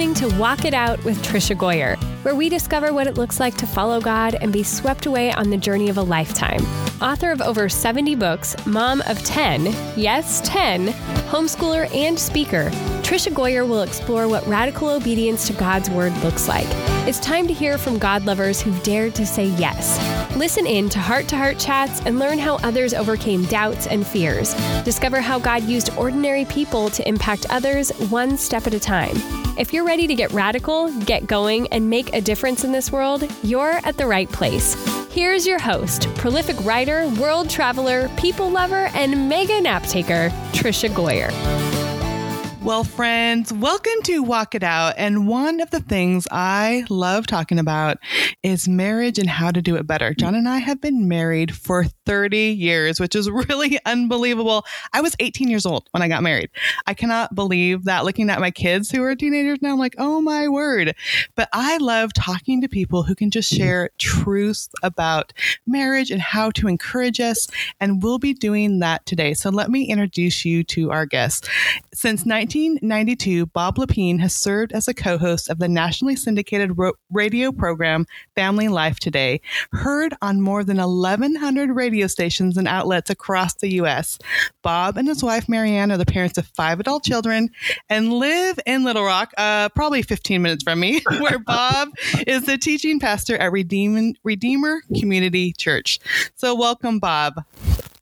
listening to Walk It Out with Tricia Goyer, where we discover what it looks like to follow God and be swept away on the journey of a lifetime. Author of over 70 books, mom of 10, yes, 10, homeschooler and speaker, Tricia Goyer will explore what radical obedience to God's word looks like. It's time to hear from God lovers who've dared to say yes. Listen in to heart to heart chats and learn how others overcame doubts and fears. Discover how God used ordinary people to impact others one step at a time. If you're ready to get radical, get going, and make a difference in this world, you're at the right place. Here's your host, prolific writer, world traveler, people lover, and mega nap taker, Tricia Goyer. Well, friends, welcome to Walk It Out. And one of the things I love talking about is marriage and how to do it better. John and I have been married for 30 years, which is really unbelievable. I was 18 years old when I got married. I cannot believe that looking at my kids who are teenagers now, I'm like, oh my word. But I love talking to people who can just mm-hmm. share truths about marriage and how to encourage us. And we'll be doing that today. So let me introduce you to our guest. Since 1992, Bob Lepine has served as a co host of the nationally syndicated radio program Family Life Today, heard on more than 1,100 radio stations and outlets across the U.S. Bob and his wife, Marianne, are the parents of five adult children and live in Little Rock, uh, probably 15 minutes from me, where Bob is the teaching pastor at Redeem- Redeemer Community Church. So, welcome, Bob.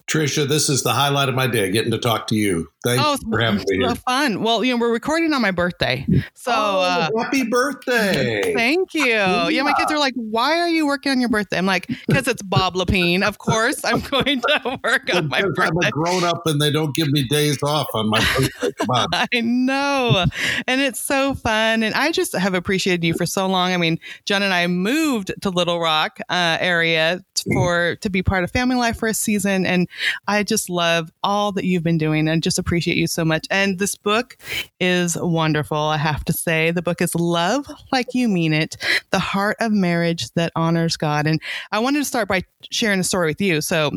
Tricia, this is the highlight of my day, getting to talk to you. Thanks oh, for having me here. fun. Well, you know, we're recording on my birthday. So oh, uh, happy birthday. Thank you. Yeah. yeah. my kids are like, why are you working on your birthday? I'm like, because it's Bob Lepine. Of course, I'm going to work on my birthday. I'm a grown up and they don't give me days off on my birthday. Come on. I know. And it's so fun. And I just have appreciated you for so long. I mean, John and I moved to Little Rock uh, area for to be part of family life for a season. And I just love all that you've been doing and just appreciate you so much. And this book is wonderful, I have to say. The book is Love Like You Mean It The Heart of Marriage That Honors God. And I wanted to start by sharing a story with you. So,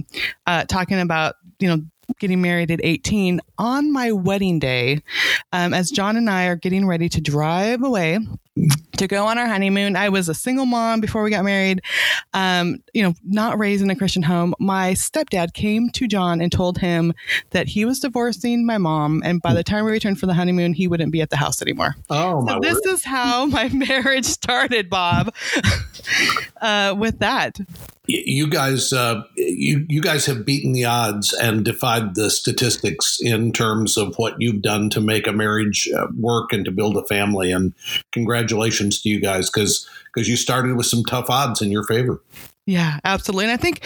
uh, talking about, you know, getting married at 18 on my wedding day um, as john and i are getting ready to drive away to go on our honeymoon. I was a single mom before we got married, um, you know, not raised in a Christian home. My stepdad came to John and told him that he was divorcing my mom, and by the time we returned for the honeymoon, he wouldn't be at the house anymore. Oh, so this word. is how my marriage started, Bob. uh, with that, you guys, uh, you you guys have beaten the odds and defied the statistics in terms of what you've done to make a marriage uh, work and to build a family. And congratulations to you guys because because you started with some tough odds in your favor. Yeah, absolutely. And I think,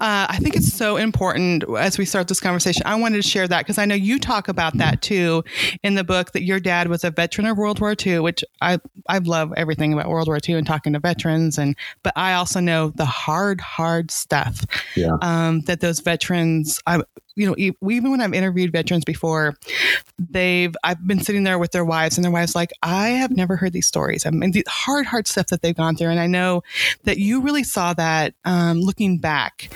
uh, I think it's so important as we start this conversation. I wanted to share that because I know you talk about that too in the book that your dad was a veteran of World War II, which I I love everything about World War II and talking to veterans, and but I also know the hard, hard stuff yeah. um, that those veterans. I, you know, even when I've interviewed veterans before, they've I've been sitting there with their wives, and their wives like, I have never heard these stories. I mean, the hard, hard stuff that they've gone through, and I know that you really saw that um, looking back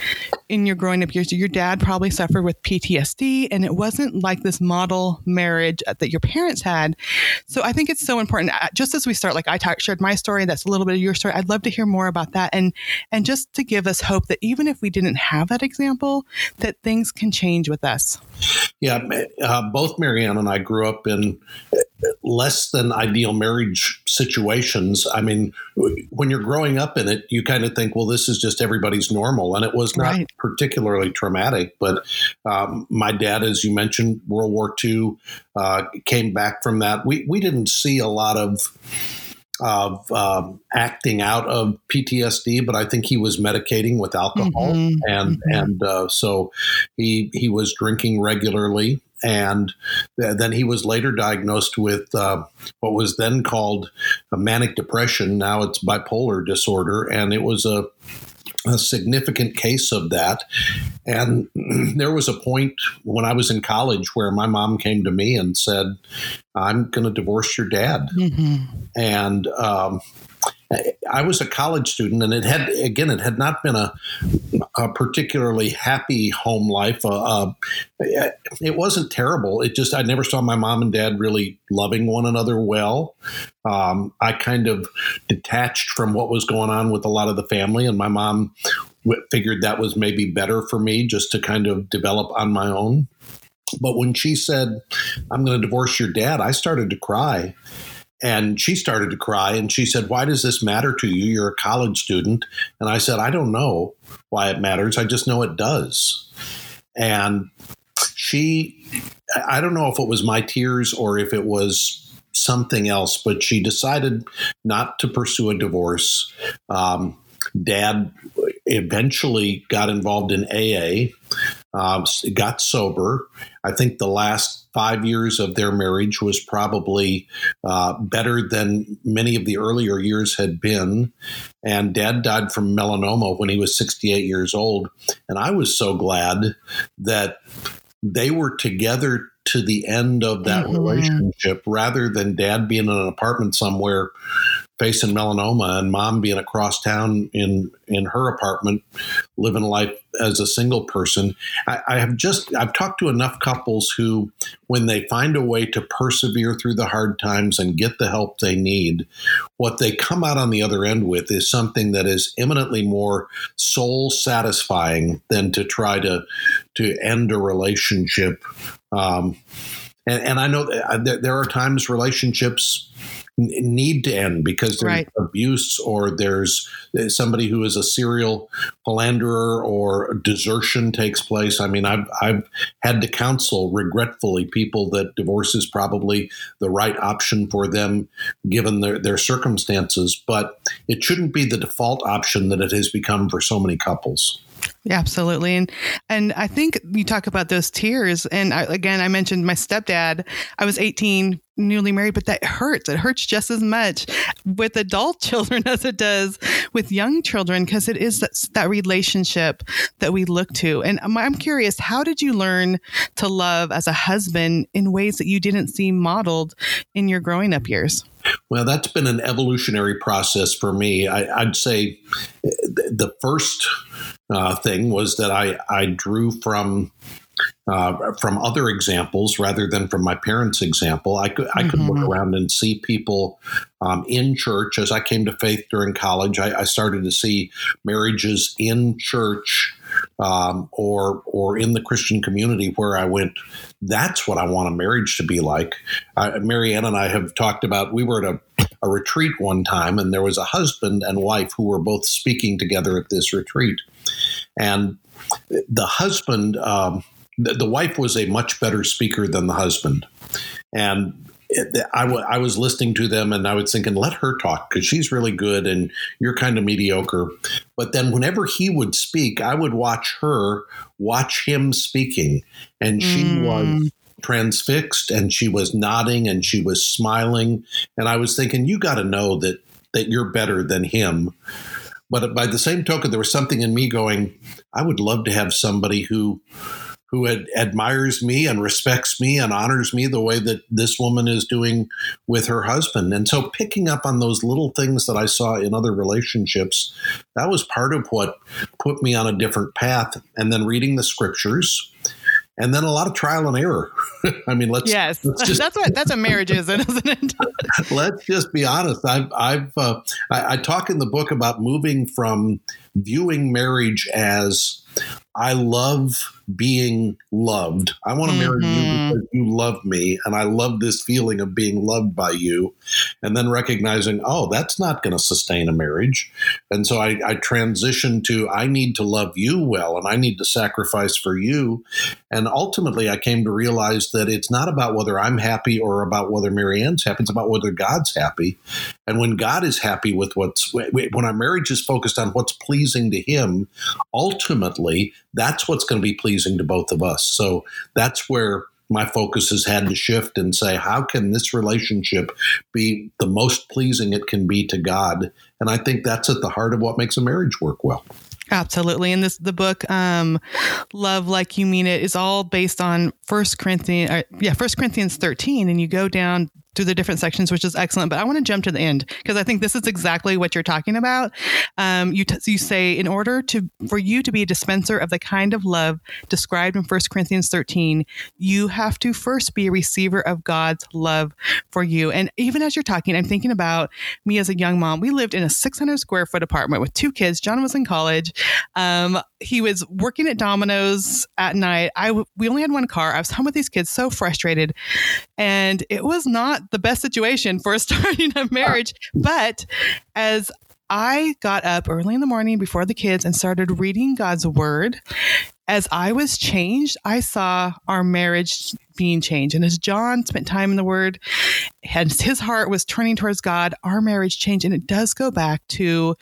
in your growing up years. Your dad probably suffered with PTSD, and it wasn't like this model marriage that your parents had. So I think it's so important. Uh, just as we start, like I talk, shared my story, that's a little bit of your story. I'd love to hear more about that, and and just to give us hope that even if we didn't have that example, that things can change change with us? Yeah, uh, both Marianne and I grew up in less than ideal marriage situations. I mean, when you're growing up in it, you kind of think, well, this is just everybody's normal. And it was not right. particularly traumatic. But um, my dad, as you mentioned, World War II, uh, came back from that. We, we didn't see a lot of of um, acting out of PTSD, but I think he was medicating with alcohol, mm-hmm. and mm-hmm. and uh, so he he was drinking regularly, and th- then he was later diagnosed with uh, what was then called a manic depression. Now it's bipolar disorder, and it was a a significant case of that. And there was a point when I was in college where my mom came to me and said, I'm going to divorce your dad. Mm-hmm. And um, I was a college student, and it had again, it had not been a, a particularly happy home life. Uh, uh, it wasn't terrible. It just I never saw my mom and dad really loving one another well. Um, I kind of detached from what was going on with a lot of the family, and my mom figured that was maybe better for me just to kind of develop on my own. But when she said, "I'm going to divorce your dad," I started to cry and she started to cry and she said, Why does this matter to you? You're a college student. And I said, I don't know why it matters. I just know it does. And she, I don't know if it was my tears or if it was something else, but she decided not to pursue a divorce. Um, dad eventually got involved in AA, uh, got sober. I think the last five years of their marriage was probably uh, better than many of the earlier years had been. And dad died from melanoma when he was 68 years old. And I was so glad that they were together to the end of that mm-hmm. relationship rather than dad being in an apartment somewhere facing melanoma and mom being across town in in her apartment living life as a single person. I, I, have just i've talked to enough couples who when they find a way to persevere through the hard times and get the help they need what they come out on the other end with is something that is eminently more soul satisfying than to try to to end a relationship. Um, and, and I know that there are times relationships need to end because there's right. abuse or there's uh, somebody who is a serial philanderer or desertion takes place. I mean, I've, I've had to counsel regretfully people that divorce is probably the right option for them given their, their circumstances, but it shouldn't be the default option that it has become for so many couples. Absolutely. And and I think you talk about those tears. And I, again, I mentioned my stepdad. I was 18, newly married, but that hurts. It hurts just as much with adult children as it does with young children because it is that, that relationship that we look to. And I'm, I'm curious, how did you learn to love as a husband in ways that you didn't see modeled in your growing up years? Well, that's been an evolutionary process for me. I, would say the first uh, thing was that I, I drew from uh, from other examples rather than from my parents' example. I could I could mm-hmm. look around and see people um, in church. As I came to faith during college, I, I started to see marriages in church um, or or in the Christian community where I went. That's what I want a marriage to be like. Marianne and I have talked about. We were at a, a retreat one time, and there was a husband and wife who were both speaking together at this retreat, and the husband. Um, the wife was a much better speaker than the husband. And I, w- I was listening to them and I was thinking, let her talk because she's really good and you're kind of mediocre. But then whenever he would speak, I would watch her watch him speaking. And she mm. was transfixed and she was nodding and she was smiling. And I was thinking, you got to know that, that you're better than him. But by the same token, there was something in me going, I would love to have somebody who who ad- admires me and respects me and honors me the way that this woman is doing with her husband. And so picking up on those little things that I saw in other relationships, that was part of what put me on a different path. And then reading the scriptures and then a lot of trial and error. I mean, let's yes, let's just, that's what that's what marriage is, isn't it? let's just be honest. I've I've uh, I, I, talk in the book about moving from viewing marriage as I love being loved. I want to marry mm-hmm. you because you love me, and I love this feeling of being loved by you. And then recognizing, oh, that's not going to sustain a marriage. And so I, I transitioned to I need to love you well, and I need to sacrifice for you. And ultimately, I came to realize that it's not about whether I'm happy or about whether Marianne's happy. It's about whether God's happy. And when God is happy with what's when our marriage is focused on what's pleasing to Him, ultimately that's what's going to be pleasing to both of us. So that's where my focus has had to shift and say, how can this relationship be the most pleasing it can be to God? And I think that's at the heart of what makes a marriage work well. Absolutely. And this the book um Love Like You Mean It is all based on First Corinthians uh, yeah, First Corinthians 13 and you go down through the different sections, which is excellent. But I want to jump to the end because I think this is exactly what you're talking about. Um, you t- you say in order to for you to be a dispenser of the kind of love described in 1 Corinthians 13, you have to first be a receiver of God's love for you. And even as you're talking, I'm thinking about me as a young mom. We lived in a 600 square foot apartment with two kids. John was in college. Um, he was working at Domino's at night. I we only had one car. I was home with these kids, so frustrated, and it was not the best situation for starting a marriage. But as I got up early in the morning before the kids and started reading God's word. As I was changed, I saw our marriage being changed. And as John spent time in the word and his heart was turning towards God, our marriage changed. And it does go back to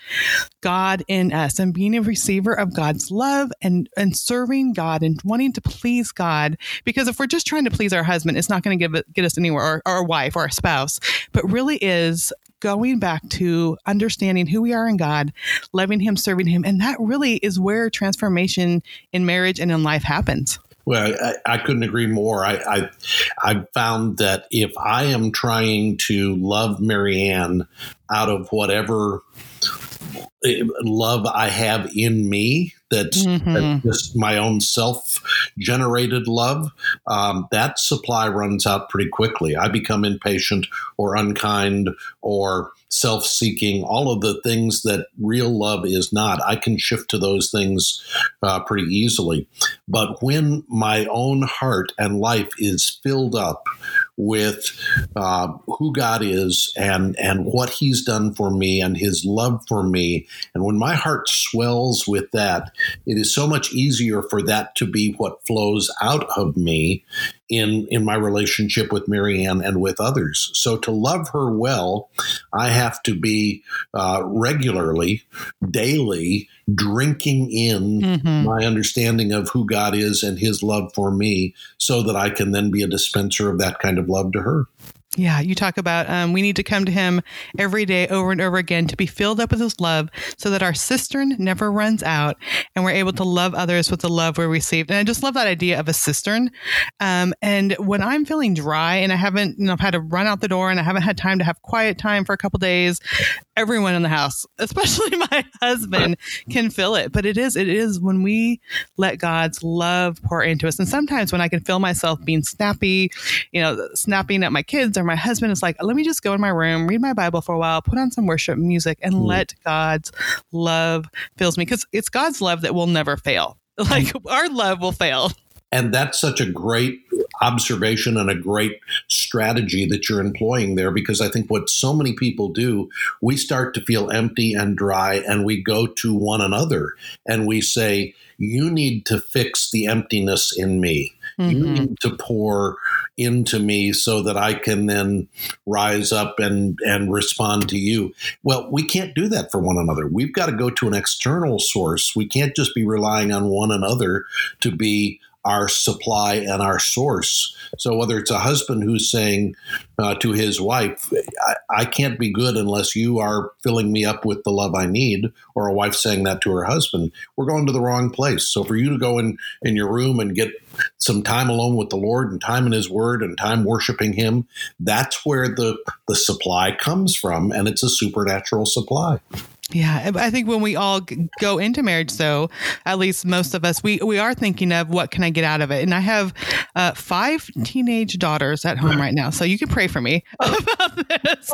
God in us and being a receiver of God's love and, and serving God and wanting to please God. Because if we're just trying to please our husband, it's not going to get, us anywhere, or our wife or our spouse, but really is going back to understanding who we are in God, loving Him, serving Him. And that really is where transformation in marriage and in life happens. Well, I, I couldn't agree more. I, I, I found that if I am trying to love Marianne out of whatever love I have in me that's, mm-hmm. that's just my own self generated love, um, that supply runs out pretty quickly. I become impatient or unkind or self seeking, all of the things that real love is not. I can shift to those things uh, pretty easily. But when my own heart and life is filled up with uh, who God is and and what He's done for me and His love for me. And when my heart swells with that, it is so much easier for that to be what flows out of me in in my relationship with Marianne and with others. So to love her well, I have to be uh, regularly, daily drinking in mm-hmm. my understanding of who God is and His love for me, so that I can then be a dispenser of that kind of love to her. Yeah, you talk about um, we need to come to Him every day over and over again to be filled up with His love so that our cistern never runs out and we're able to love others with the love we received. And I just love that idea of a cistern. Um, and when I'm feeling dry and I haven't, you know, I've had to run out the door and I haven't had time to have quiet time for a couple days, everyone in the house, especially my husband, can feel it. But it is, it is when we let God's love pour into us. And sometimes when I can feel myself being snappy, you know, snapping at my kids or my husband is like, let me just go in my room, read my Bible for a while, put on some worship music, and mm. let God's love fills me. Because it's God's love that will never fail. Like our love will fail. And that's such a great observation and a great strategy that you're employing there because I think what so many people do, we start to feel empty and dry and we go to one another and we say, You need to fix the emptiness in me. Mm-hmm. You need to pour into me so that I can then rise up and, and respond to you. Well, we can't do that for one another. We've got to go to an external source. We can't just be relying on one another to be our supply and our source. So whether it's a husband who's saying uh, to his wife, I, I, can't be good unless you are filling me up with the love I need, or a wife saying that to her husband, we're going to the wrong place. So for you to go in, in your room and get some time alone with the Lord and time in his word and time worshiping him, that's where the, the supply comes from. And it's a supernatural supply. Yeah, I think when we all go into marriage, though, at least most of us, we we are thinking of what can I get out of it. And I have uh, five teenage daughters at home right now, so you can pray for me about this.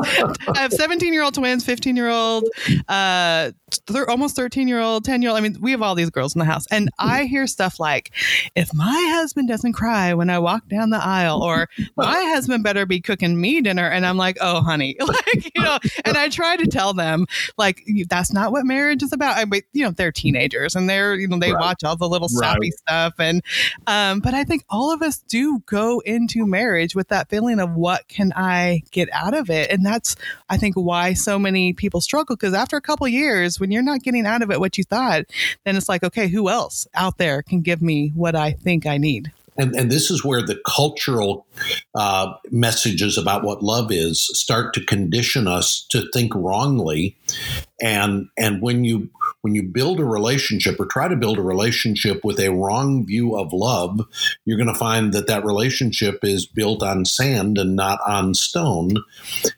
I have seventeen year old twins, fifteen year old, uh, th- almost thirteen year old, ten year old. I mean, we have all these girls in the house, and I hear stuff like, "If my husband doesn't cry when I walk down the aisle," or "My husband better be cooking me dinner," and I'm like, "Oh, honey," like you know. And I try to tell them, like that's not what marriage is about. I mean, you know, they're teenagers and they're, you know, they right. watch all the little sappy right. stuff. And, um, but I think all of us do go into marriage with that feeling of what can I get out of it? And that's, I think, why so many people struggle. Because after a couple years, when you're not getting out of it what you thought, then it's like, okay, who else out there can give me what I think I need? And, and this is where the cultural uh, messages about what love is start to condition us to think wrongly. And and when you when you build a relationship or try to build a relationship with a wrong view of love, you're going to find that that relationship is built on sand and not on stone.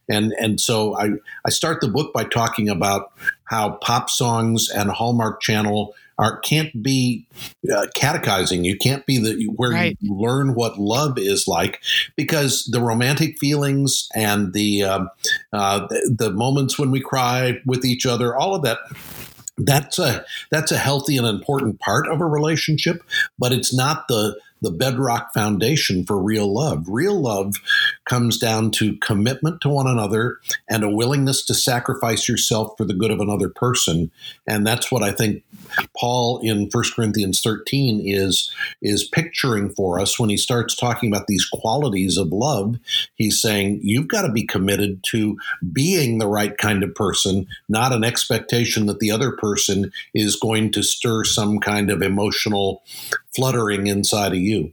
And and so I I start the book by talking about how pop songs and Hallmark Channel are can't be uh, catechizing. You can't be the where right. you learn what love is like because the romantic feelings and the uh, uh, the, the moments when we cry with each other, all of that that's a that's a healthy and important part of a relationship but it's not the the bedrock foundation for real love. Real love comes down to commitment to one another and a willingness to sacrifice yourself for the good of another person. And that's what I think Paul in 1 Corinthians 13 is is picturing for us when he starts talking about these qualities of love. He's saying you've got to be committed to being the right kind of person, not an expectation that the other person is going to stir some kind of emotional fluttering inside of you.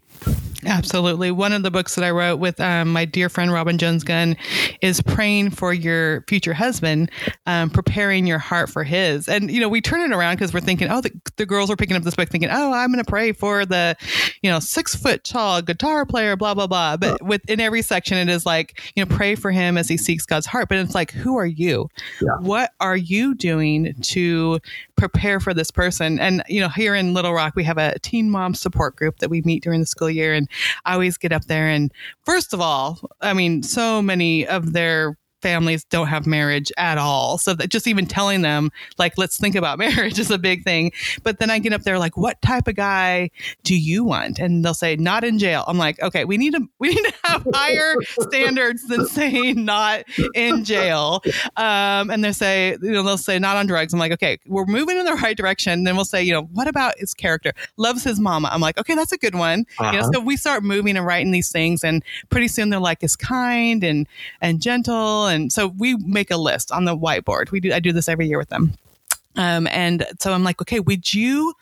Absolutely. One of the books that I wrote with um, my dear friend Robin Jones Gunn is praying for your future husband, um, preparing your heart for his. And, you know, we turn it around because we're thinking, oh, the, the, girls are picking up this book thinking, oh, I'm going to pray for the, you know, six foot tall guitar player, blah, blah, blah. But within every section, it is like, you know, pray for him as he seeks God's heart. But it's like, who are you? Yeah. What are you doing to prepare for this person? And, you know, here in Little Rock, we have a teen mom support group that we meet during the school year. And I always get up there and first of all, I mean, so many of their families don't have marriage at all. So that just even telling them, like, let's think about marriage is a big thing. But then I get up there, like, what type of guy do you want? And they'll say, not in jail. I'm like, okay, we need to we need to have higher standards than saying not in jail. Um, and they say, you know, they'll say not on drugs. I'm like, okay, we're moving in the right direction. Then we'll say, you know, what about his character? Loves his mama. I'm like, okay, that's a good one. Uh-huh. You know, uh-huh. so we start moving and writing these things, and pretty soon they're like, is kind and and gentle and so we make a list on the whiteboard. We do I do this every year with them. Um, and so I'm like, okay, would you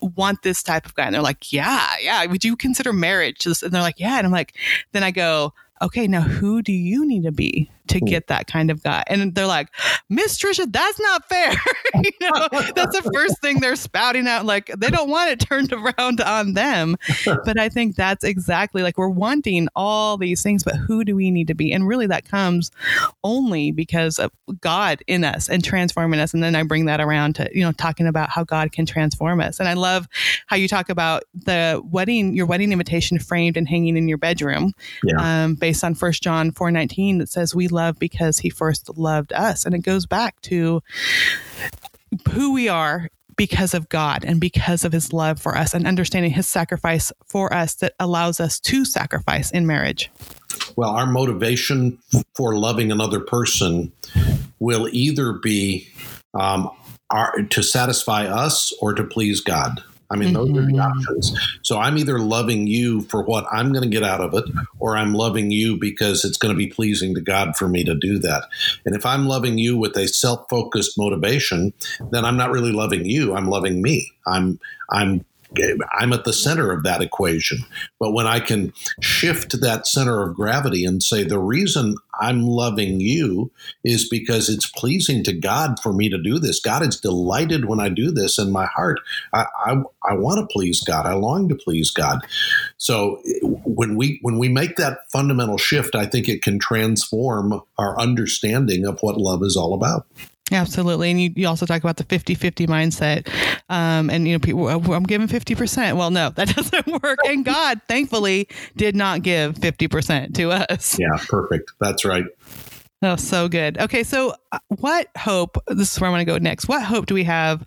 want this type of guy? And they're like, yeah, yeah. Would you consider marriage? And they're like, yeah. And I'm like, then I go, okay, now who do you need to be to get that kind of guy? And they're like, Miss Tricia, that's not fair. you know, that's the first thing they're spouting out. Like they don't want it turned around on them. But I think that's exactly like we're wanting all these things, but who do we need to be? And really that comes only because of God in us and transforming us. And then I bring that around to, you know, talking about how God can transform us. And I love how you talk about the wedding, your wedding invitation framed and hanging in your bedroom. Yeah. Um, based on First John 4:19 that says we love because he first loved us and it goes back to who we are because of God and because of his love for us and understanding his sacrifice for us that allows us to sacrifice in marriage. Well, our motivation for loving another person will either be um, our, to satisfy us or to please God. I mean, those mm-hmm. are the mm-hmm. options. So I'm either loving you for what I'm going to get out of it, or I'm loving you because it's going to be pleasing to God for me to do that. And if I'm loving you with a self focused motivation, then I'm not really loving you. I'm loving me. I'm I'm I'm at the center of that equation. But when I can shift that center of gravity and say, the reason I'm loving you is because it's pleasing to God for me to do this. God is delighted when I do this in my heart. I, I, I want to please God. I long to please God. So when we when we make that fundamental shift, I think it can transform our understanding of what love is all about. Absolutely. And you, you also talk about the 50 50 mindset. Um, and, you know, people, I'm giving 50%. Well, no, that doesn't work. And God, thankfully, did not give 50% to us. Yeah, perfect. That's right. Oh, so good. Okay, so uh, what hope? This is where I want to go next. What hope do we have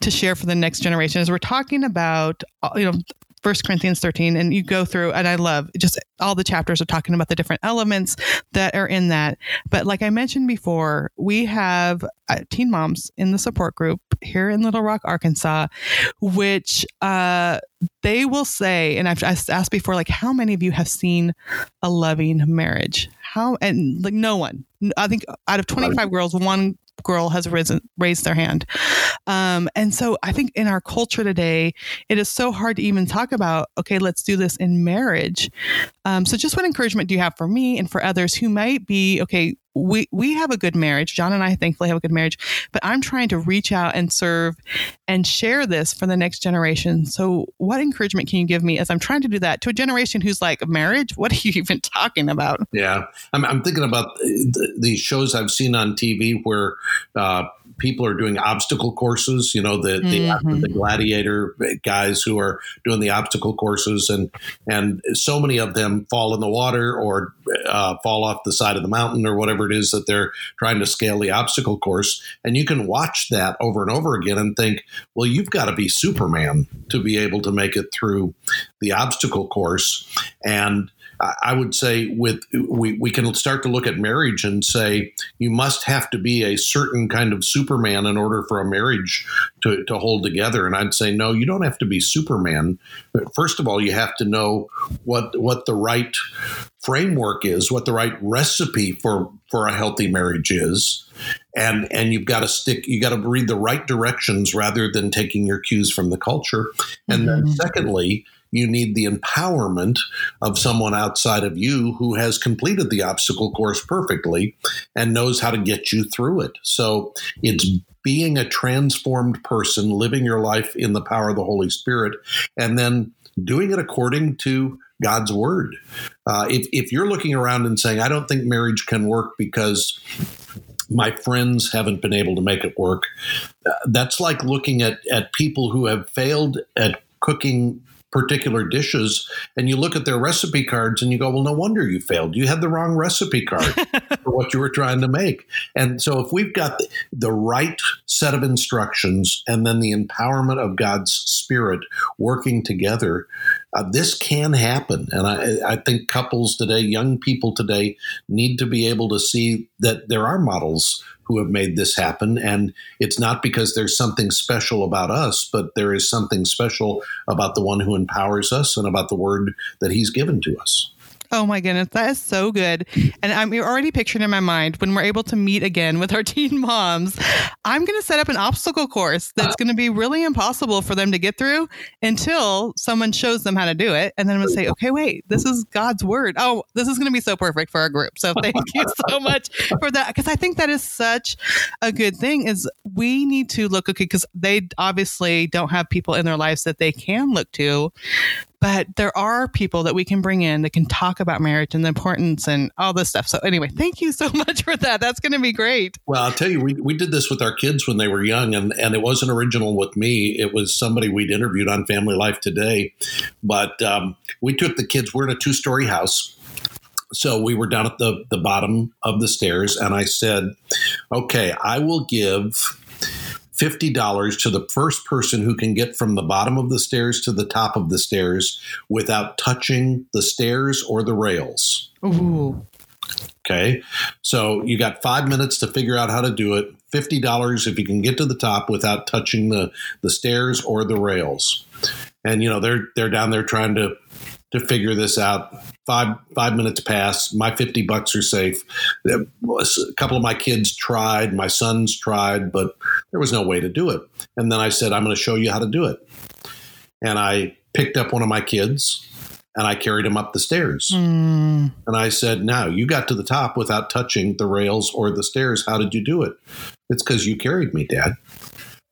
to share for the next generation? As we're talking about, uh, you know, First Corinthians 13, and you go through, and I love just all the chapters are talking about the different elements that are in that. But like I mentioned before, we have uh, teen moms in the support group here in Little Rock, Arkansas, which uh, they will say, and I've asked before, like, how many of you have seen a loving marriage? How and like no one. I think out of 25 girls, one girl has risen, raised their hand. Um, and so I think in our culture today, it is so hard to even talk about, okay, let's do this in marriage Um, so, just what encouragement do you have for me and for others who might be okay? We we have a good marriage. John and I thankfully have a good marriage, but I'm trying to reach out and serve and share this for the next generation. So, what encouragement can you give me as I'm trying to do that to a generation who's like, marriage? What are you even talking about? Yeah, I'm, I'm thinking about the, these shows I've seen on TV where. Uh, people are doing obstacle courses. You know, the the, mm-hmm. the, gladiator guys who are doing the obstacle courses, and and so many of them fall in the water or uh, fall off the side of the mountain or whatever it is that they're trying to scale the obstacle course. And you can watch that over and over again and think, well, you've got to be Superman to be able to make it through the obstacle course. And I would say with we, we can start to look at marriage and say you must have to be a certain kind of Superman in order for a marriage to, to hold together. And I'd say no, you don't have to be Superman. First of all, you have to know what what the right framework is, what the right recipe for for a healthy marriage is. And and you've got to stick you got to read the right directions rather than taking your cues from the culture. And mm-hmm. then secondly, you need the empowerment of someone outside of you who has completed the obstacle course perfectly and knows how to get you through it. So it's being a transformed person, living your life in the power of the Holy Spirit, and then doing it according to God's word. Uh, if, if you're looking around and saying, I don't think marriage can work because my friends haven't been able to make it work, uh, that's like looking at, at people who have failed at cooking particular dishes and you look at their recipe cards and you go, well, no wonder you failed. You had the wrong recipe card for what you were trying to make. And so if we've got the, the, right set of instructions and then the empowerment of God's Spirit working together, uh, this can happen. And I, I think couples today, young people today, need to be able to see that there are models who have made this happen. And it's not because there's something special about us, but there is something special about the one who empowers us and about the word that he's given to us. Oh my goodness, that is so good. And I'm already picturing in my mind when we're able to meet again with our teen moms, I'm going to set up an obstacle course that's going to be really impossible for them to get through until someone shows them how to do it. And then I'm going to say, okay, wait, this is God's word. Oh, this is going to be so perfect for our group. So thank you so much for that. Because I think that is such a good thing is we need to look, okay, because they obviously don't have people in their lives that they can look to but there are people that we can bring in that can talk about marriage and the importance and all this stuff. So anyway, thank you so much for that. That's going to be great. Well, I'll tell you, we, we did this with our kids when they were young and, and it wasn't original with me. It was somebody we'd interviewed on Family Life Today. But um, we took the kids, we're in a two story house. So we were down at the, the bottom of the stairs, and I said, Okay, I will give $50 to the first person who can get from the bottom of the stairs to the top of the stairs without touching the stairs or the rails. Ooh. Okay. So you got five minutes to figure out how to do it. $50 if you can get to the top without touching the, the stairs or the rails. And, you know, they're, they're down there trying to to figure this out. Five five minutes pass. My fifty bucks are safe. A couple of my kids tried. My sons tried, but there was no way to do it. And then I said, "I'm going to show you how to do it." And I picked up one of my kids and I carried him up the stairs. Mm. And I said, "Now you got to the top without touching the rails or the stairs. How did you do it?" It's because you carried me, Dad.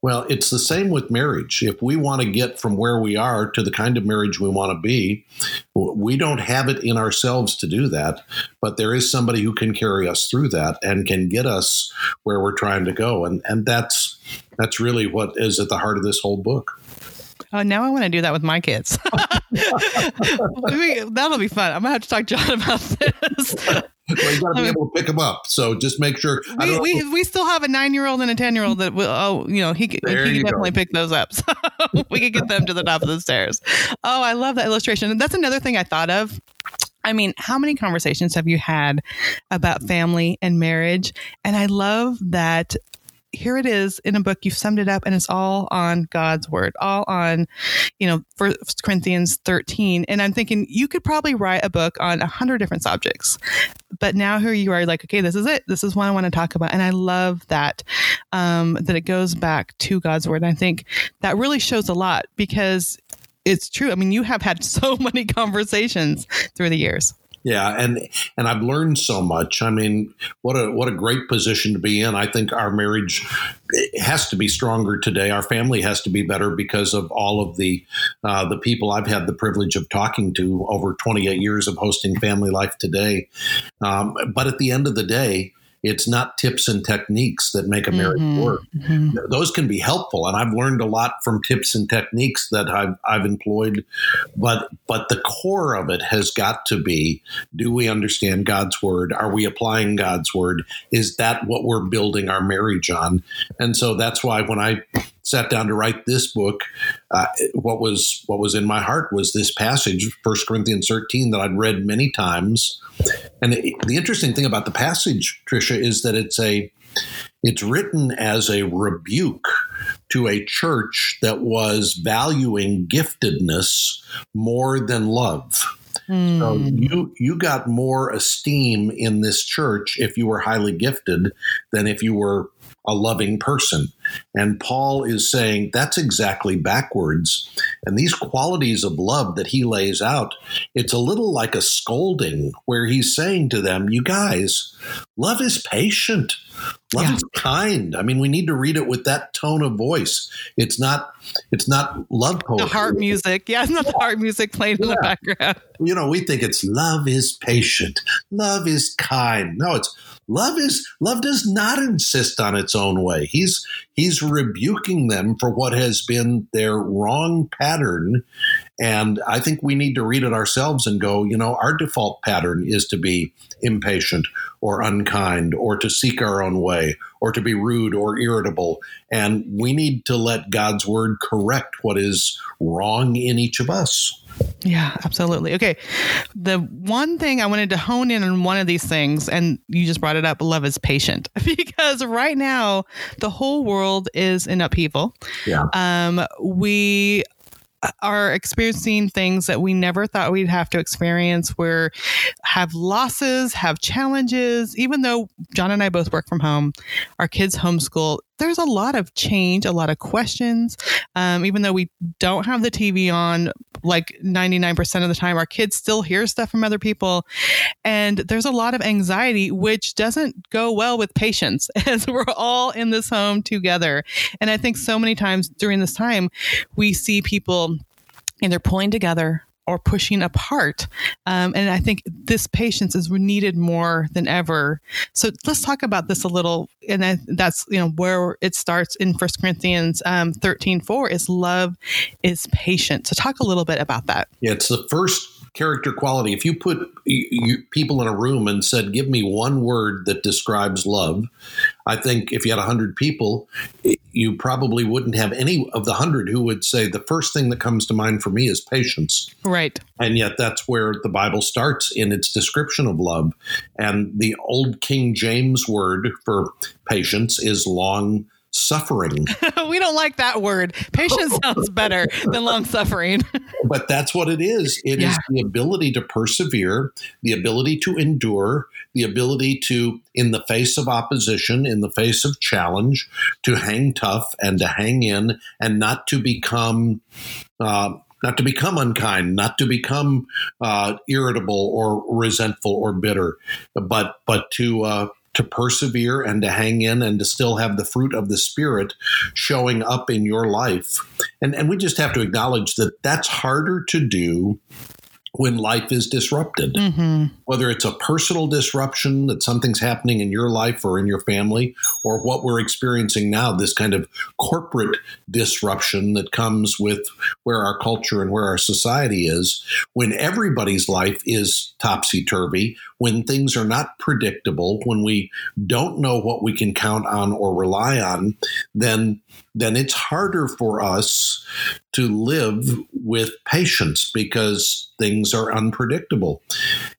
Well, it's the same with marriage. If we want to get from where we are to the kind of marriage we want to be, we don't have it in ourselves to do that, but there is somebody who can carry us through that and can get us where we're trying to go. And and that's that's really what is at the heart of this whole book. Oh, now I want to do that with my kids. That'll be fun. I'm gonna have to talk to John about this. well, you got to be um, able to pick them up. So just make sure. We, we, we, still have a nine year old and a 10 year old that will, oh, you know, he, he can definitely go. pick those up. So we could get them to the top of the stairs. Oh, I love that illustration. That's another thing I thought of. I mean, how many conversations have you had about family and marriage? And I love that here it is in a book. You've summed it up, and it's all on God's word, all on, you know, First Corinthians 13. And I'm thinking you could probably write a book on a hundred different subjects, but now here you are, like, okay, this is it. This is what I want to talk about, and I love that um, that it goes back to God's word. And I think that really shows a lot because it's true. I mean, you have had so many conversations through the years. Yeah, and and I've learned so much. I mean, what a what a great position to be in. I think our marriage has to be stronger today. Our family has to be better because of all of the uh, the people I've had the privilege of talking to over 28 years of hosting Family Life Today. Um, but at the end of the day, it's not tips and techniques that make a marriage mm-hmm. work. Mm-hmm. Those can be helpful, and I've learned a lot from tips and techniques that I've I've employed. But but the core of it has got to be: Do we understand God's word? Are we applying God's word? Is that what we're building our marriage on? And so that's why when I sat down to write this book, uh, what was what was in my heart was this passage, First Corinthians 13, that I'd read many times. And it, the interesting thing about the passage, Tricia, is that it's a it's written as a rebuke to a church that was valuing giftedness more than love. Mm. So hmm. you you got more esteem in this church if you were highly gifted than if you were a loving person. And Paul is saying that's exactly backwards. And these qualities of love that he lays out, it's a little like a scolding where he's saying to them, You guys, love is patient. Love yeah. is kind. I mean, we need to read it with that tone of voice. It's not it's not love poetry. The heart music. Yeah, it's not the heart music playing yeah. in the background. You know, we think it's love is patient. Love is kind. No, it's love is love does not insist on its own way. He's he's rebuking them for what has been their wrong pattern and I think we need to read it ourselves and go, you know, our default pattern is to be impatient or unkind or to seek our own way or to be rude or irritable. And we need to let God's word correct what is wrong in each of us. Yeah, absolutely. Okay. The one thing I wanted to hone in on one of these things, and you just brought it up love is patient, because right now the whole world is in upheaval. Yeah. Um, we are experiencing things that we never thought we'd have to experience where have losses have challenges. Even though john and i both work from home our kids homeschool there's a lot of change a lot of questions. Um, even though we don't have the tv on like 99% of the time our kids still hear stuff from other people. And there's a lot of anxiety which doesn't go well with patience as we're all in this home together. And i think so many times during this time we see people and they're pulling together or pushing apart. Um, and I think this patience is needed more than ever. So let's talk about this a little. And that's, you know, where it starts in First Corinthians um, 13, 4 is love is patient. So talk a little bit about that. Yeah, it's the first character quality. If you put you, people in a room and said, "Give me one word that describes love," I think if you had a hundred people, you probably wouldn't have any of the hundred who would say the first thing that comes to mind for me is patience. Right. And yet, that's where the Bible starts in its description of love. And the old King James word for patience is long suffering. we don't like that word. Patience sounds better than long suffering. but that's what it is. It yeah. is the ability to persevere, the ability to endure, the ability to, in the face of opposition, in the face of challenge, to hang tough and to hang in and not to become. Uh, not to become unkind, not to become uh, irritable or resentful or bitter, but but to uh, to persevere and to hang in and to still have the fruit of the spirit showing up in your life and and we just have to acknowledge that that's harder to do when life is disrupted. Mm-hmm. Whether it's a personal disruption that something's happening in your life or in your family, or what we're experiencing now, this kind of corporate disruption that comes with where our culture and where our society is, when everybody's life is topsy turvy, when things are not predictable, when we don't know what we can count on or rely on, then then it's harder for us to live with patience because things are unpredictable.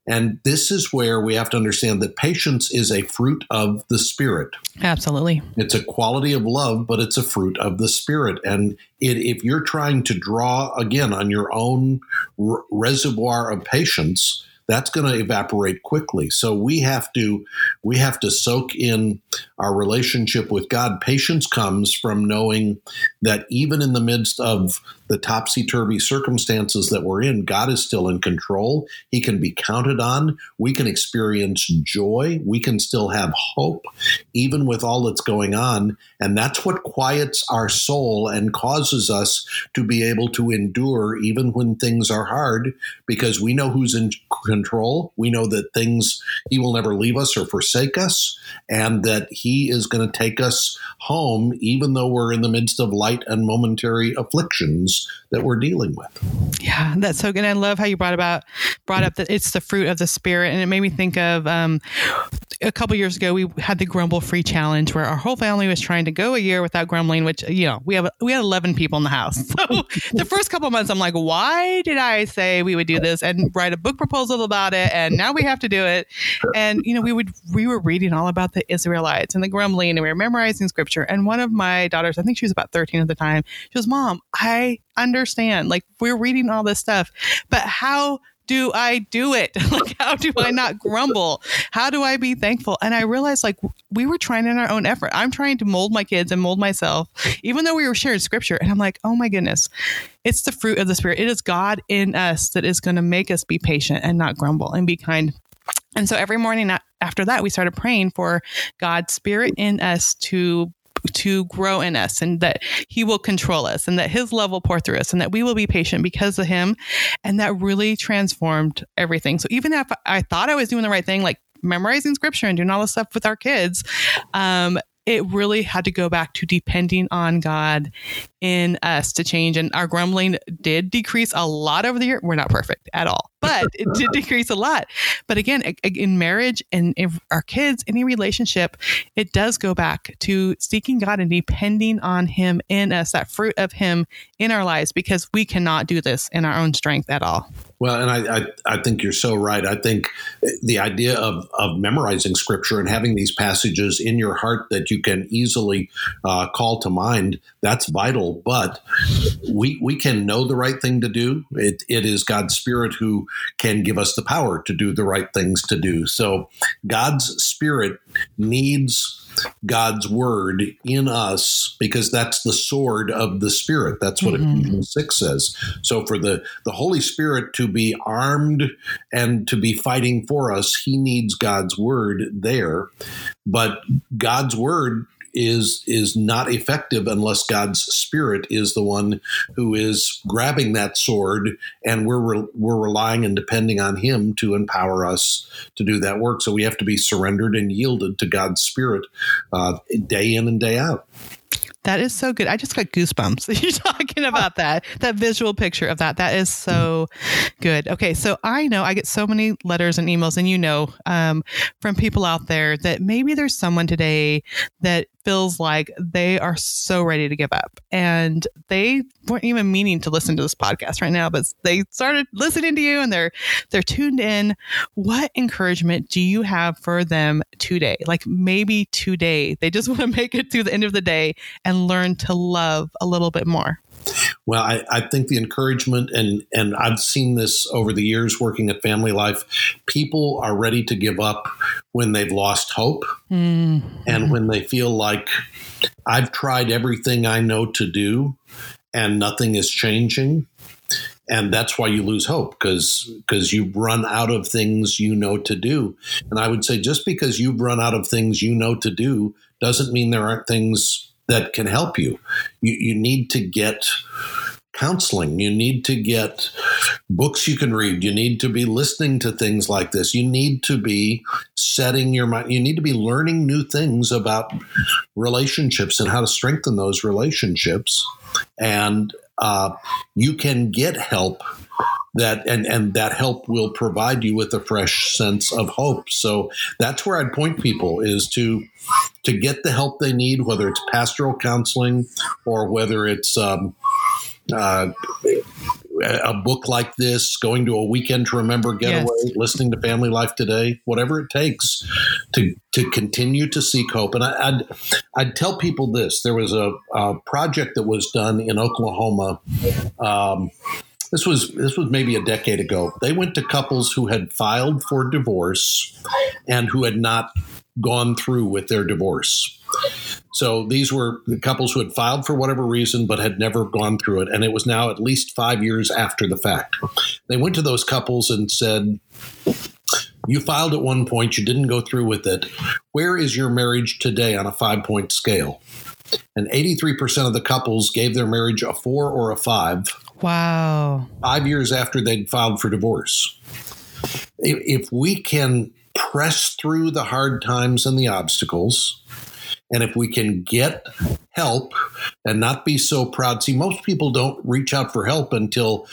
And this is where we have to understand that patience is a fruit of the Spirit. Absolutely. It's a quality of love, but it's a fruit of the Spirit. And it, if you're trying to draw again on your own r- reservoir of patience, that's going to evaporate quickly. So we have to we have to soak in our relationship with God. Patience comes from knowing that even in the midst of the topsy turvy circumstances that we're in, God is still in control. He can be counted on. We can experience joy. We can still have hope, even with all that's going on. And that's what quiets our soul and causes us to be able to endure even when things are hard because we know who's in control. We know that things, He will never leave us or forsake us, and that He is going to take us home, even though we're in the midst of light and momentary afflictions that we're dealing with. Yeah, that's so good. I love how you brought about brought up that it's the fruit of the spirit, and it made me think of um, a couple years ago we had the grumble free challenge where our whole family was trying to go a year without grumbling. Which you know we have we had eleven people in the house, so the first couple months I'm like, why did I say we would do this and write a book proposal about it, and now we have to do it, and you know we would we were reading all about the Israelites and the grumbling, and we were memorizing scripture, and one of my daughters, I think she was about 13 at the time, she goes, "Mom, I understand. Like we're reading all this stuff, but how do I do it? like, how do I not grumble? How do I be thankful? And I realized, like, we were trying in our own effort. I'm trying to mold my kids and mold myself, even though we were sharing scripture. And I'm like, oh my goodness, it's the fruit of the Spirit. It is God in us that is going to make us be patient and not grumble and be kind. And so every morning after that, we started praying for God's Spirit in us to to grow in us and that he will control us and that his love will pour through us and that we will be patient because of him. And that really transformed everything. So even if I thought I was doing the right thing, like memorizing scripture and doing all this stuff with our kids, um, it really had to go back to depending on God in us to change. And our grumbling did decrease a lot over the year. We're not perfect at all, but it did decrease a lot. But again, in marriage and our kids, any relationship, it does go back to seeking God and depending on Him in us, that fruit of Him in our lives, because we cannot do this in our own strength at all. Well, and I, I, I, think you're so right. I think the idea of, of memorizing scripture and having these passages in your heart that you can easily uh, call to mind, that's vital. But we, we can know the right thing to do. It, it is God's Spirit who can give us the power to do the right things to do. So God's Spirit needs God's word in us because that's the sword of the Spirit. That's what mm-hmm. Ephesians 6 says. So for the, the Holy Spirit to be armed and to be fighting for us, he needs God's word there. But God's word is is not effective unless God's spirit is the one who is grabbing that sword and we're re- we're relying and depending on him to empower us to do that work so we have to be surrendered and yielded to God's spirit uh, day in and day out that is so good. I just got goosebumps. You're talking about that, that visual picture of that. That is so good. Okay. So I know I get so many letters and emails, and you know, um, from people out there that maybe there's someone today that feels like they are so ready to give up. And they weren't even meaning to listen to this podcast right now but they started listening to you and they're they're tuned in. What encouragement do you have for them today? Like maybe today they just want to make it to the end of the day and learn to love a little bit more well, I, I, think the encouragement, and and I've seen this over the years working at Family Life. People are ready to give up when they've lost hope, mm-hmm. and when they feel like I've tried everything I know to do, and nothing is changing. And that's why you lose hope because because you run out of things you know to do. And I would say just because you've run out of things you know to do doesn't mean there aren't things that can help you. You, you need to get counseling. You need to get books you can read. You need to be listening to things like this. You need to be setting your mind. You need to be learning new things about relationships and how to strengthen those relationships. And uh, you can get help that and and that help will provide you with a fresh sense of hope so that's where i'd point people is to to get the help they need whether it's pastoral counseling or whether it's um, uh, a book like this, going to a weekend to remember getaway, yes. listening to Family Life Today, whatever it takes to to continue to seek hope. And I, would I'd tell people this: there was a, a project that was done in Oklahoma. Um, this was this was maybe a decade ago. They went to couples who had filed for divorce and who had not gone through with their divorce. So these were the couples who had filed for whatever reason but had never gone through it. And it was now at least five years after the fact. They went to those couples and said, You filed at one point, you didn't go through with it. Where is your marriage today on a five point scale? And 83% of the couples gave their marriage a four or a five. Wow. Five years after they'd filed for divorce. If we can press through the hard times and the obstacles, and if we can get help and not be so proud, see, most people don't reach out for help until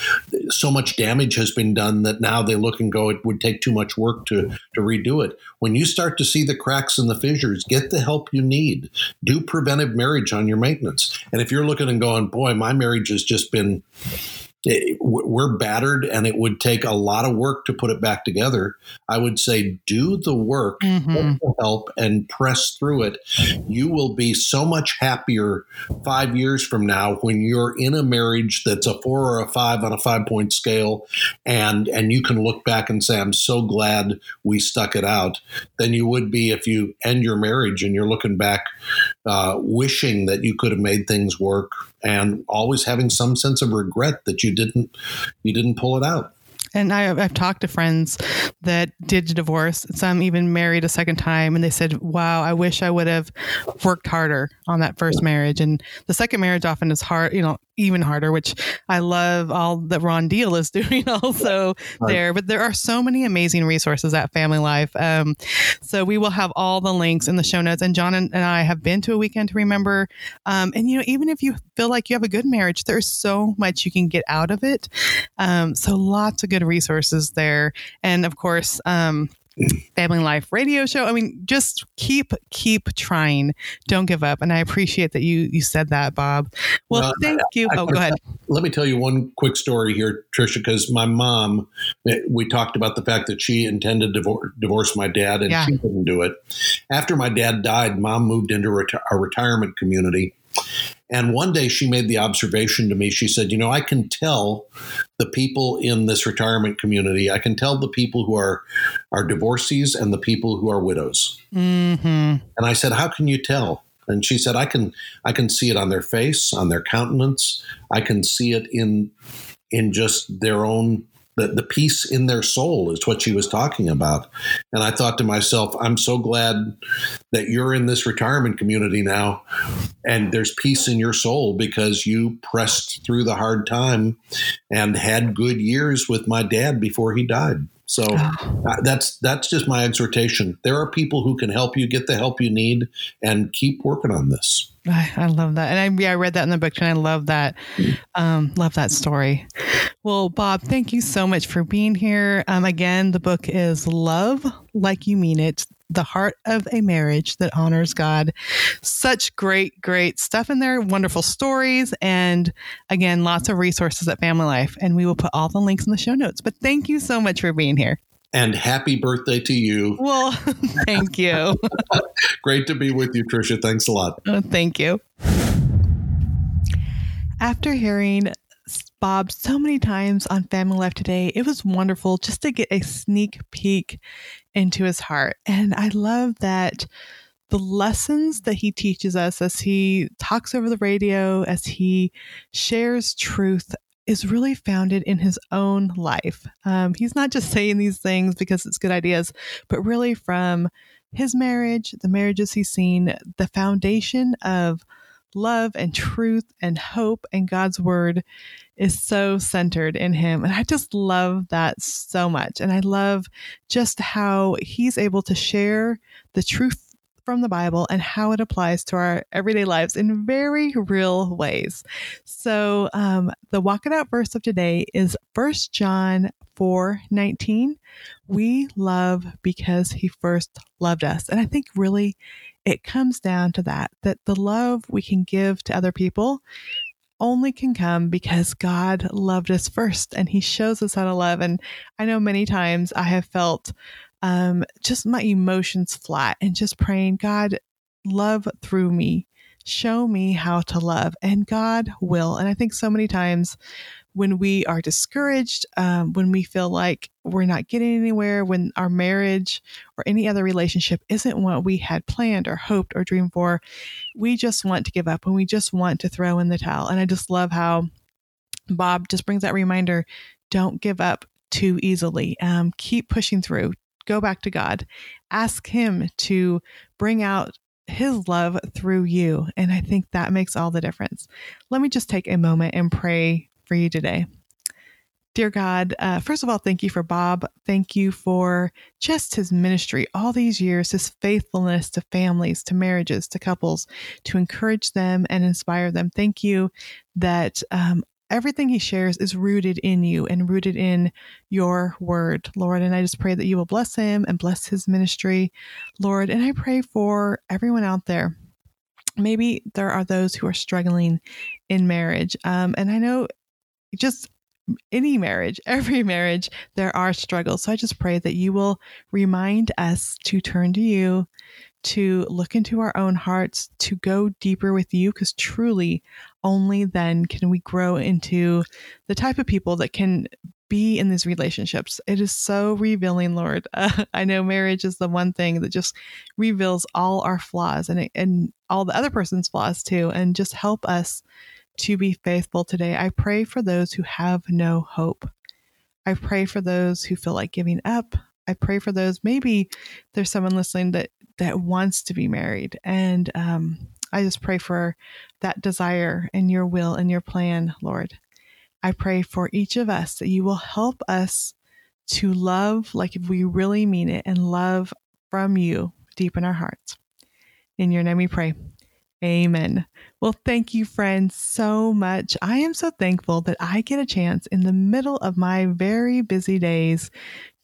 so much damage has been done that now they look and go, it would take too much work to, to redo it. When you start to see the cracks and the fissures, get the help you need. Do preventive marriage on your maintenance. And if you're looking and going, boy, my marriage has just been we're battered and it would take a lot of work to put it back together. I would say do the work, mm-hmm. help, and press through it. You will be so much happier five years from now when you're in a marriage that's a four or a five on a five point scale, and and you can look back and say, "I'm so glad we stuck it out." Than you would be if you end your marriage and you're looking back, uh, wishing that you could have made things work and always having some sense of regret that you didn't you didn't pull it out. And I, have talked to friends that did divorce. Some even married a second time, and they said, "Wow, I wish I would have worked harder on that first marriage." And the second marriage often is hard, you know, even harder, which I love all that Ron Deal is doing also right. there. But there are so many amazing resources at Family Life. Um, so we will have all the links in the show notes. And John and, and I have been to a weekend to remember. Um, and, you know, even if you feel like you have a good marriage, there's so much you can get out of it. Um, so lots of good resources there. And of course, um, Family Life radio show. I mean, just keep keep trying. Don't give up. And I appreciate that you you said that, Bob. Well, well thank I, you. I, oh, I, go ahead. Let me tell you one quick story here, Tricia, because my mom, eh, we talked about the fact that she intended to divorce, divorce my dad and yeah. she couldn't do it. After my dad died, mom moved into reti- a retirement community and one day she made the observation to me. She said, You know, I can tell the people in this retirement community, I can tell the people who are, are divorcees and the people who are widows. Mm-hmm. And I said, How can you tell? And she said, I can I can see it on their face, on their countenance. I can see it in in just their own the, the peace in their soul is what she was talking about. And I thought to myself, I'm so glad that you're in this retirement community now and there's peace in your soul because you pressed through the hard time and had good years with my dad before he died. So uh, that's that's just my exhortation. There are people who can help you get the help you need and keep working on this. I, I love that, and I, yeah, I read that in the book, and I love that. Um, love that story. Well, Bob, thank you so much for being here. Um, again, the book is "Love Like You Mean It: The Heart of a Marriage That Honors God." Such great, great stuff in there. Wonderful stories, and again, lots of resources at Family Life. And we will put all the links in the show notes. But thank you so much for being here and happy birthday to you. Well, thank you. Great to be with you, Tricia. Thanks a lot. Oh, thank you. After hearing Bob so many times on Family Life today, it was wonderful just to get a sneak peek into his heart. And I love that the lessons that he teaches us as he talks over the radio, as he shares truth is really founded in his own life. Um, he's not just saying these things because it's good ideas, but really from his marriage, the marriages he's seen, the foundation of love and truth and hope and God's word is so centered in him. And I just love that so much. And I love just how he's able to share the truth from the Bible and how it applies to our everyday lives in very real ways. So, um, the walk it out verse of today is First John 4 19. We love because he first loved us. And I think really it comes down to that, that the love we can give to other people only can come because God loved us first and he shows us how to love. And I know many times I have felt um, just my emotions flat and just praying, God, love through me. Show me how to love, and God will. And I think so many times when we are discouraged, um, when we feel like we're not getting anywhere, when our marriage or any other relationship isn't what we had planned or hoped or dreamed for, we just want to give up and we just want to throw in the towel. And I just love how Bob just brings that reminder don't give up too easily. Um, keep pushing through. Go back to God. Ask Him to bring out his love through you. And I think that makes all the difference. Let me just take a moment and pray for you today. Dear God, uh, first of all, thank you for Bob. Thank you for just his ministry all these years, his faithfulness to families, to marriages, to couples, to encourage them and inspire them. Thank you that um, everything he shares is rooted in you and rooted in your word, Lord. And I just pray that you will bless him and bless his ministry, Lord. And I pray for everyone out there. Maybe there are those who are struggling in marriage. Um, and I know just any marriage, every marriage, there are struggles. So I just pray that you will remind us to turn to you, to look into our own hearts, to go deeper with you, because truly only then can we grow into the type of people that can be in these relationships. It is so revealing, Lord. Uh, I know marriage is the one thing that just reveals all our flaws and, and all the other person's flaws too, and just help us to be faithful today. I pray for those who have no hope. I pray for those who feel like giving up. I pray for those. Maybe there's someone listening that that wants to be married, and um, I just pray for that desire and your will and your plan, Lord. I pray for each of us that you will help us to love like if we really mean it and love from you deep in our hearts. In your name we pray. Amen. Well, thank you, friends, so much. I am so thankful that I get a chance in the middle of my very busy days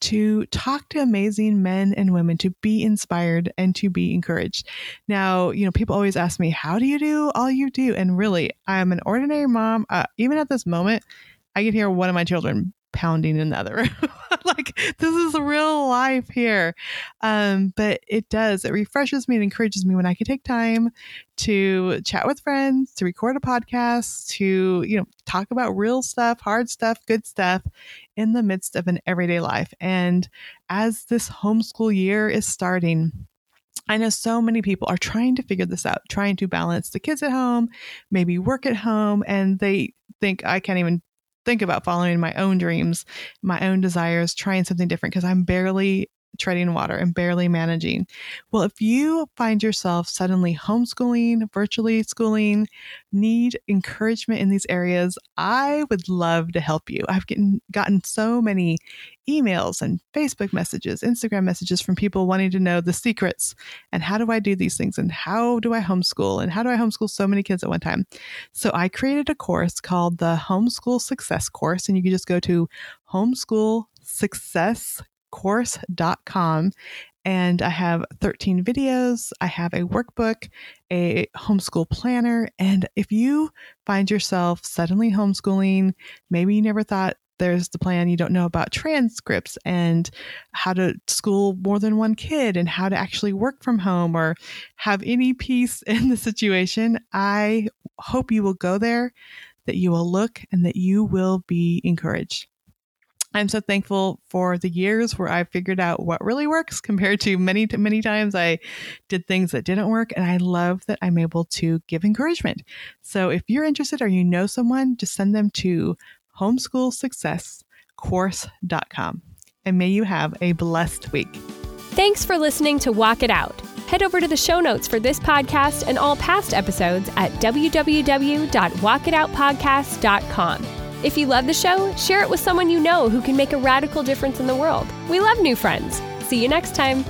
to talk to amazing men and women, to be inspired and to be encouraged. Now, you know, people always ask me, How do you do all you do? And really, I'm an ordinary mom. Uh, even at this moment, I can hear one of my children pounding in the other room. like this is real life here. Um, but it does, it refreshes me and encourages me when I can take time to chat with friends, to record a podcast, to, you know, talk about real stuff, hard stuff, good stuff in the midst of an everyday life. And as this homeschool year is starting, I know so many people are trying to figure this out, trying to balance the kids at home, maybe work at home, and they think I can't even think about following my own dreams, my own desires, trying something different because I'm barely treading water and barely managing. Well, if you find yourself suddenly homeschooling, virtually schooling, need encouragement in these areas, I would love to help you. I've gotten, gotten so many emails and Facebook messages, Instagram messages from people wanting to know the secrets and how do I do these things and how do I homeschool and how do I homeschool so many kids at one time. So I created a course called the Homeschool Success Course, and you can just go to homeschool success course.com and I have 13 videos. I have a workbook, a homeschool planner. And if you find yourself suddenly homeschooling, maybe you never thought there's the plan, you don't know about transcripts and how to school more than one kid and how to actually work from home or have any peace in the situation, I hope you will go there, that you will look, and that you will be encouraged. I'm so thankful for the years where I figured out what really works compared to many, many times I did things that didn't work. And I love that I'm able to give encouragement. So if you're interested or you know someone, just send them to homeschoolsuccesscourse.com. And may you have a blessed week. Thanks for listening to Walk It Out. Head over to the show notes for this podcast and all past episodes at www.walkitoutpodcast.com. If you love the show, share it with someone you know who can make a radical difference in the world. We love new friends. See you next time.